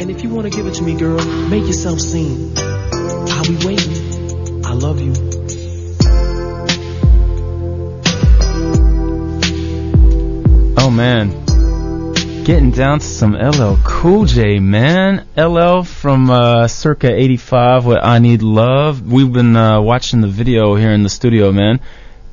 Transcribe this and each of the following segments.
And if you want to give it to me, girl, make yourself seen. I'll be waiting. I love you. Oh man, getting down to some LL Cool J, man. LL from uh, circa '85 with "I Need Love." We've been uh, watching the video here in the studio, man.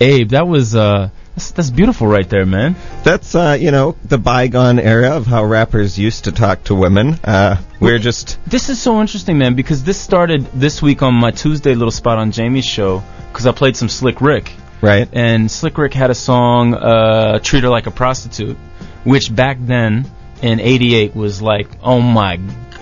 Abe, that was uh, that's, that's beautiful right there, man. That's uh, you know the bygone era of how rappers used to talk to women. Uh, we're just This is so interesting, man, because this started this week on my Tuesday little spot on Jamie's show because I played some Slick Rick. right. and Slick Rick had a song, uh, "Treat Her Like a Prostitute," which back then in '88 was like, oh my,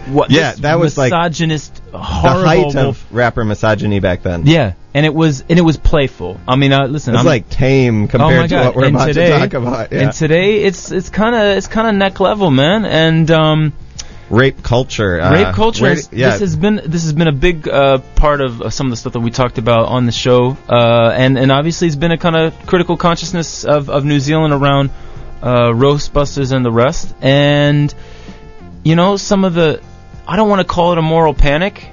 what? Yeah, that was, like, misogynist, The height of rapper misogyny back then. yeah, and it was and it was playful. I mean, uh, listen, It's I'm, like tame oh compared my to what we're and about today, to talk about. Yeah. and today it's it's kind of it's kind of neck level, man, and um. rape culture. uh, rape culture. where- is- yeah. This has been this has been a big uh, part of uh, some of the stuff that we talked about on the show, uh, and and obviously it's been a kind of critical consciousness of, of New Zealand around uh, roastbusters and the rest, and you know some of the I don't want to call it a moral panic.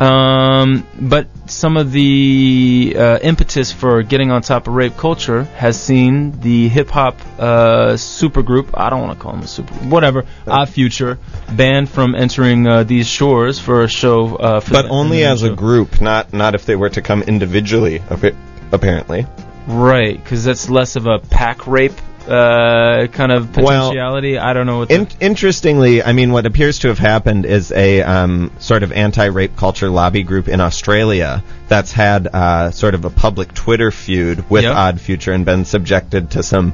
Um, but some of the uh, impetus for getting on top of rape culture has seen the hip hop uh, supergroup. I don't want to call them a super, whatever. Odd Future banned from entering uh, these shores for a show. Uh, for but the- only as a group, not not if they were to come individually. Apparently, right? Because that's less of a pack rape uh, kind of Well, potentiality. I don't know what. In- interestingly, I mean, what appears to have happened is a um, sort of anti-rape culture lobby group in Australia that's had uh, sort of a public Twitter feud with Yep. Odd Future and been subjected to some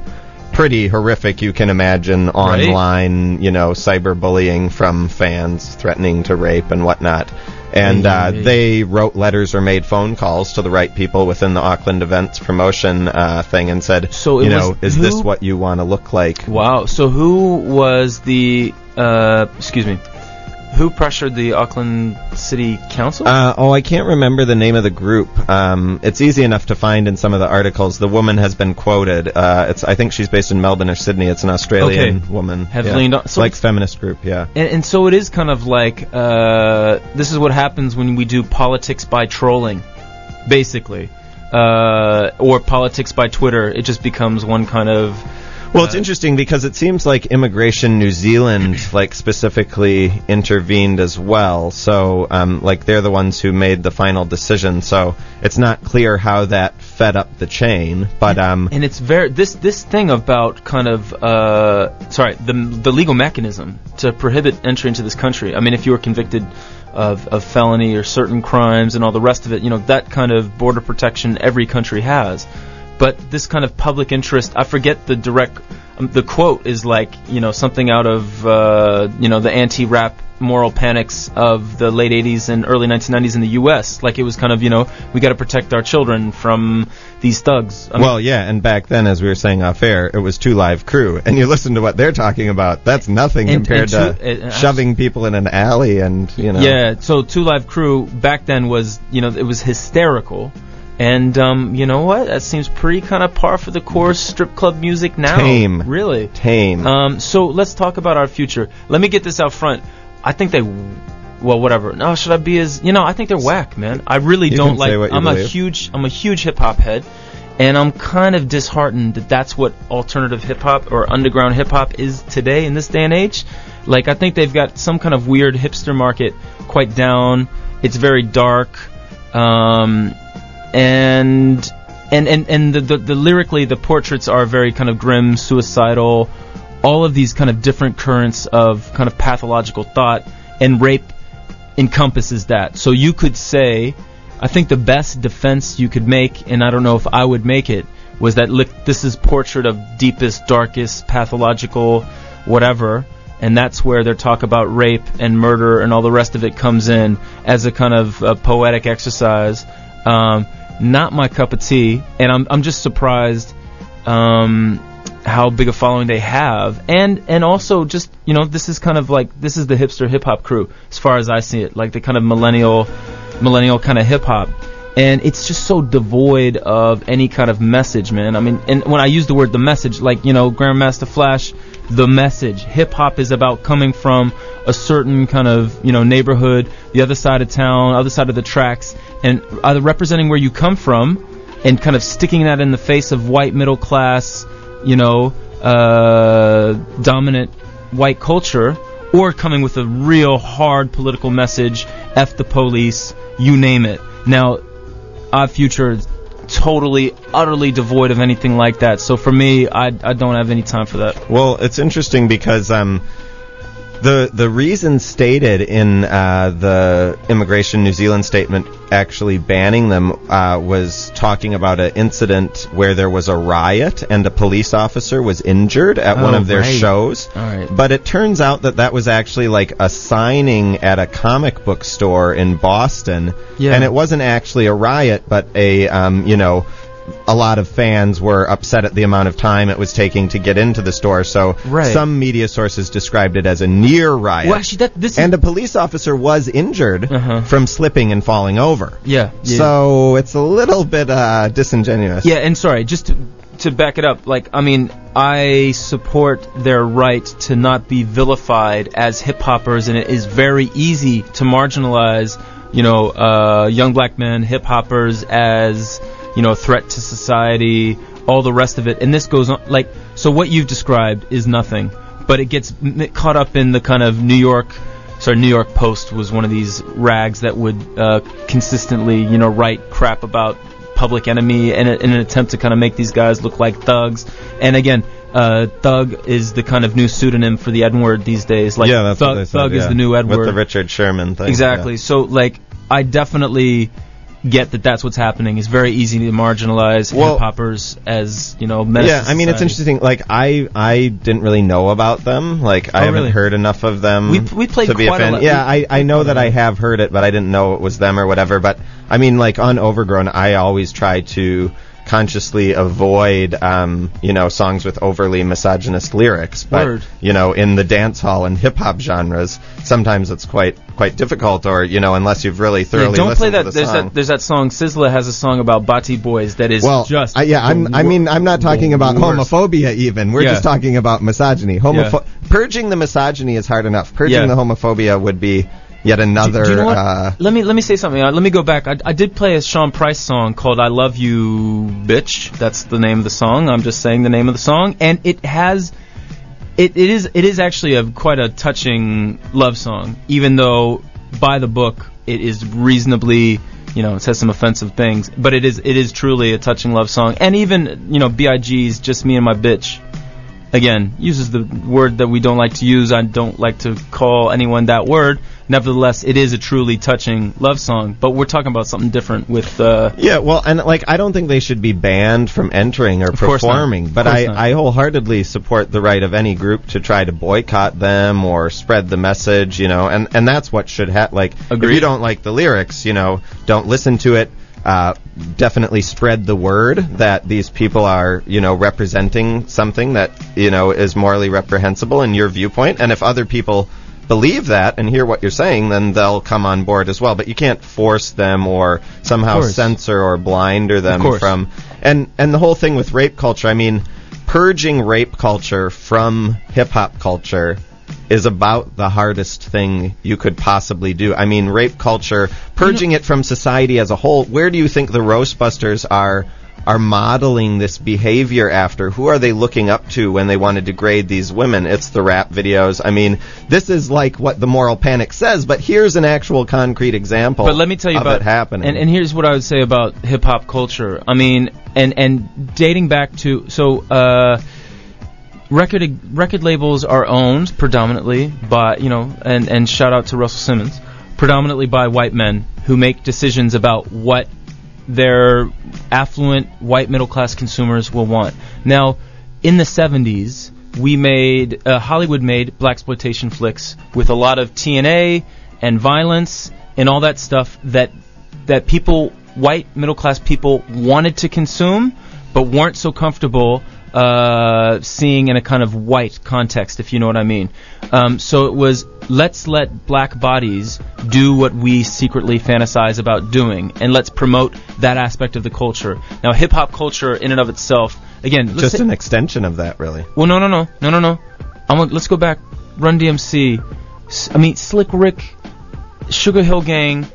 pretty horrific, you can imagine, Right. online, you know, cyberbullying from fans threatening to rape and whatnot. And uh, they wrote letters or made phone calls to the right people within the Auckland events promotion uh, thing and said, So you know, is this what you want to look like? wow. So who was the? Uh, excuse me. Who pressured the Auckland City Council? Uh, oh, I can't remember the name of the group. Um, it's easy enough to find in some of the articles. The woman has been quoted. Uh, it's I think she's based in Melbourne or Sydney. It's an Australian Okay. woman. Yeah. so like feminist group. Yeah. And, and so it is kind of like uh, this is what happens when we do politics by trolling, basically, uh, or politics by Twitter. It just becomes one kind of Well, it's interesting because it seems like Immigration New Zealand, like specifically intervened as well. So, um, like they're the ones who made the final decision. So it's not clear how that fed up the chain. But um, and it's very this this thing about kind of uh, sorry the the legal mechanism to prohibit entry into this country. I mean, if you were convicted of, of felony or certain crimes and all the rest of it, you know that kind of border protection every country has. But this kind of public interest, I forget the direct. Um, the quote is like you know something out of uh, you know the anti-rap moral panics of the late 80s and early 1990s in the U.S. Like it was kind of you know we got to protect our children from these thugs. I mean, Well, yeah, and back then, as we were saying off air, it was Two Live Crew, and you listen to what they're talking about. That's nothing And- compared and to uh, shoving people in an alley, and you know. Yeah, so Two Live Crew back then was, you know, it was hysterical. And um, you know what? That seems pretty kind of par for the course strip club music now. Tame. Really. Tame. Um, so let's talk about Odd Future. Let me get this out front. I think they, well, whatever. No, should I be as, you know, I think they're whack, man. I really You don't like. say what you I'm a huge, I'm a huge hip hop head, and I'm kind of disheartened that that's what alternative hip hop or underground hip hop is today in this day and age. Like, I think they've got some kind of weird hipster market quite down. It's very dark, um, and and and and the, the the lyrically the portraits are very kind of grim, suicidal all of these kind of different currents of kind of pathological thought, and rape encompasses that. So you could say, I think the best defense you could make, and I don't know if I would make it, was that look, this is portrait of deepest, darkest, pathological, whatever, and that's where their talk about rape and murder and all the rest of it comes in as a kind of uh, poetic exercise. Um, not my cup of tea, and I'm I'm just surprised. Um, how big a following they have, and and also just you know this is kind of like this is the hipster hip hop crew as far as I see it, like the kind of millennial, millennial kind of hip hop, and it's just so devoid of any kind of message, man. I mean, and when I use the word the message, like you know, Grandmaster Flash, the message. Hip hop is about coming from a certain kind of you know neighborhood, the other side of town, other side of the tracks, and either representing where you come from, and kind of sticking that in the face of white middle class, you know, uh, dominant white culture, or coming with a real hard political message, f the police, you name it. Now, Odd Future is totally, utterly devoid of anything like that. So for me, I, I don't have any time for that. Well, it's interesting because um, the the reason stated in uh, the immigration New Zealand statement actually banning them uh, was talking about an incident where there was a riot and a police officer was injured at one Oh, of their right. shows. Right. But it turns out that that was actually like a signing at a comic book store in Boston, Yeah. and it wasn't actually a riot, but a um, you know. A lot of fans were upset at the amount of time it was taking to get into the store, so Right. some media sources described it as a near riot. Well, actually, that this and a police officer was injured Uh-huh. from slipping and falling over. yeah, yeah. So it's a little bit uh, disingenuous. Yeah, and sorry, just to, to back it up, like, I mean, I support their right to not be vilified as hip hoppers, and it is very easy to marginalize, you know, uh, young black men, hip hoppers as, you know, threat to society, all the rest of it. And this goes on, like, so what you've described is nothing, but it gets m- caught up in the kind of New York sorry, New York Post was one of these rags that would uh, consistently, you know, write crap about Public Enemy in, a, in an attempt to kind of make these guys look like thugs. And again, uh, Thug is the kind of new pseudonym for the N word these days. Like, yeah, that's Thug, what they said, Thug is the new N With the Richard Sherman thing. Exactly. yeah. So, like, I definitely get that that's what's happening. It's very easy to marginalize Well- hip hoppers as you know. Yeah, I mean it's interesting. Like I, I didn't really know about them. Like I Oh, haven't really? heard enough of them. We- we played to be quite a fan. lot- Yeah, I, I know that I have heard it, but I didn't know it was them or whatever. But I mean, like on Overgrown, I always try to consciously avoid, um, you know, songs with overly misogynist lyrics. But Word. you know, in the dance hall and hip hop genres, sometimes it's quite quite difficult, or you know, unless you've really Yeah, thoroughly don't play that. the There's song. that. There's that song. Sizzla has a song about Bati boys that is Well, just. I, yeah, I'm, I mean, I'm not talking about worst. homophobia. Even we're Yeah. just talking about misogyny. Homopho- Purging the misogyny is hard enough. Purging Yeah. the homophobia would be yet another. Do, do you know uh, let me let me say something. Uh, let me go back. I, I did play a Sean Price song called "I Love You, Bitch." That's the name of the song. I'm just saying the name of the song, and it has. It, it is it is actually a quite a touching love song, even though by the book it is reasonably you know it says some offensive things, but it is it is truly a touching love song, and even you know Big's "Just Me and My Bitch." Again uses the word that we don't like to use. I don't like to call anyone that word. Nevertheless, it is a truly touching love song. But we're talking about something different with. Uh, yeah, well, and like I don't think they should be banned from entering or Of course not. performing, but I, not. I wholeheartedly support the right of any group to try to boycott them or spread the message, you know, and and that's what should happen. Like, if you don't like the lyrics, you know, don't listen to it. Uh, definitely spread the word that these people are, you know, representing something that you know is morally reprehensible in your viewpoint, and if other people believe that and hear what you're saying, then they'll come on board as well. But you can't force them or somehow censor or blinder them from and and the whole thing with rape culture. I mean, purging rape culture from hip hop culture is about the hardest thing you could possibly do. I mean, rape culture, purging it from society as a whole. Where do you think the Roastbusters are? Are modeling this behavior after? Who are they looking up to when they want to degrade these women? It's the rap videos. I mean, this is like what the moral panic says, but here's an actual concrete example. but let me tell you about it happening. And, and here's what I would say about hip hop culture. I mean, and and dating back to so. Uh, Record record labels are owned predominantly by you know, and and shout out to Russell Simmons, predominantly by white men who make decisions about what their affluent white middle class consumers will want. Now, in the 70s, we made uh, Hollywood made black exploitation flicks with a lot of TNA and violence and all that stuff that that people white middle class people wanted to consume but weren't so comfortable uh, seeing in a kind of white context, if you know what I mean. Um, so it was let's let black bodies do what we secretly fantasize about doing, and let's promote that aspect of the culture. Now, hip hop culture in and of itself, again, Just say- an extension of that, really. well, no, no, no, no, no, no. I'm gonna, let's go back. Run DMC. S- I mean, Slick Rick, Sugar Hill Gang,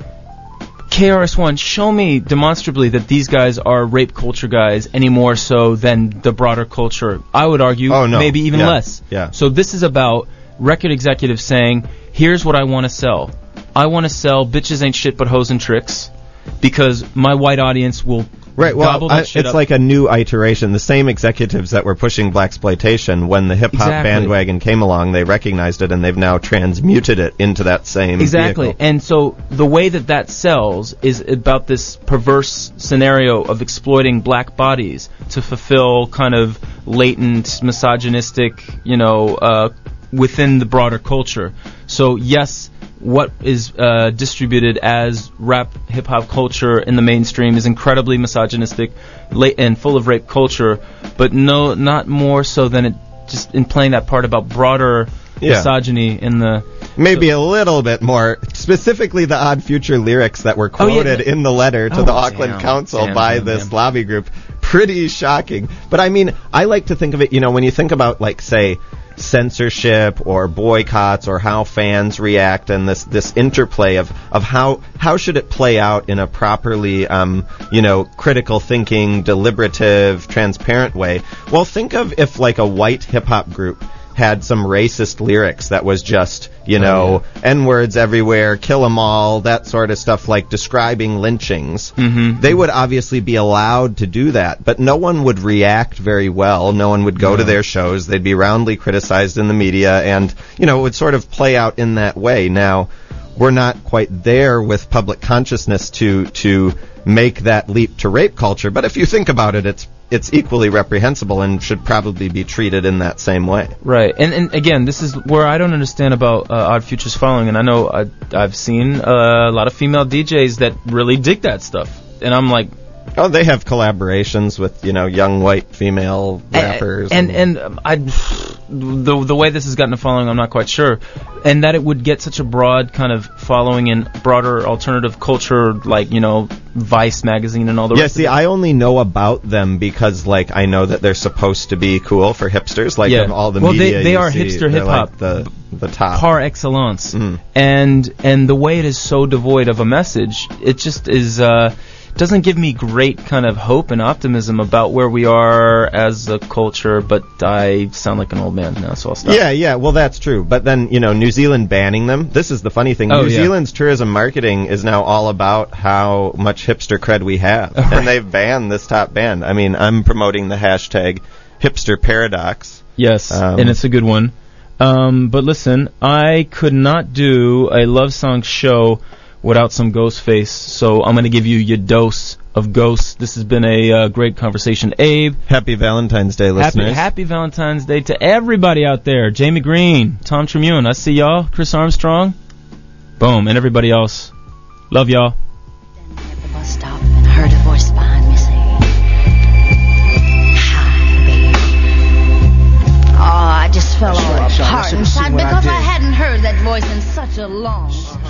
KRS-One. Show me demonstrably that these guys are rape culture guys any more so than the broader culture. I would argue, Oh, no. maybe even Yeah. less. Yeah. So this is about record executives saying, "Here's what I want to sell. I want to sell bitches ain't shit but hoes and tricks." Because my white audience will Right. Well, I, it's up. like a new iteration. The same executives that were pushing black exploitation when the hip hop Exactly. bandwagon came along, they recognized it and they've now transmuted it into that same Exactly. vehicle. And so the way that that sells is about this perverse scenario of exploiting black bodies to fulfill kind of latent misogynistic, you know, uh, within the broader culture. So yes, what is uh, distributed as rap hip hop culture in the mainstream is incredibly misogynistic, la- and full of rape culture, but no, not more so than it just in playing that part about broader Yeah. misogyny in the Maybe a little bit more, specifically the Odd Future lyrics that were Oh, yeah, quoted in the letter to Oh, the Auckland damn, Council damn, by damn, this damn. lobby group. Pretty shocking. But I mean, I like to think of it, you know, when you think about, like, say, censorship or boycotts or how fans react and this, this interplay of, of how, how should it play out in a properly, um, you know, critical thinking, deliberative, transparent way. Well, think of if, like, a white hip hop group had some racist lyrics that was just, you know, N words everywhere, kill 'em all, that sort of stuff, like describing lynchings. Mhm. They would obviously be allowed to do that, but no one would react very well. No one would go to their shows. They'd be roundly criticized in the media, and, you know, it would sort of play out in that way. Now, we're not quite there with public consciousness to to make that leap to rape culture, but if you think about it, it's it's equally reprehensible and should probably be treated in that same way. Right, and and again, this is where I don't understand about uh, Odd Future's following, and I know I, I've seen uh, a lot of female DJs that really dig that stuff, and I'm like, Oh, they have collaborations with you know young white female rappers and and um, I, the the way this has gotten a following, I'm not quite sure, and that it would get such a broad kind of following in broader alternative culture, like you know Vice magazine and all the yeah, rest. see. I only know about them because, like, I know that they're supposed to be cool for hipsters. Like, Yeah. all the Well, they- media, they you are see, hipster hip-hop. like the the top. par excellence. Mm. And and the way it is so devoid of a message, it just is uh doesn't give me great kind of hope and optimism about where we are as a culture, but I sound like an old man now, so I'll stop. Yeah, yeah, well, that's true. But then, you know, New Zealand banning them. This is the funny thing. Oh, New yeah. Zealand's tourism marketing is now all about how much hipster cred we have. Right. And they've banned this top band. I mean, I'm promoting the hashtag hipster paradox. Yes, Um, and it's a good one. Um, but listen, I could not do a love song show without some Ghostface. so I'm going to give you your dose of Ghosts. This has been a uh, great conversation. Abe, Happy Valentine's Day, Happy, listeners. happy Valentine's Day to everybody out there. Jamie Green, Tom Tremune, I see y'all. Chris Armstrong, boom, and everybody else. Love y'all. At the bus stop and heard a voice behind me say, Hi, baby. Oh, I just fell all That's apart Listen to see inside what I I, hadn't heard that voice in such a long time. So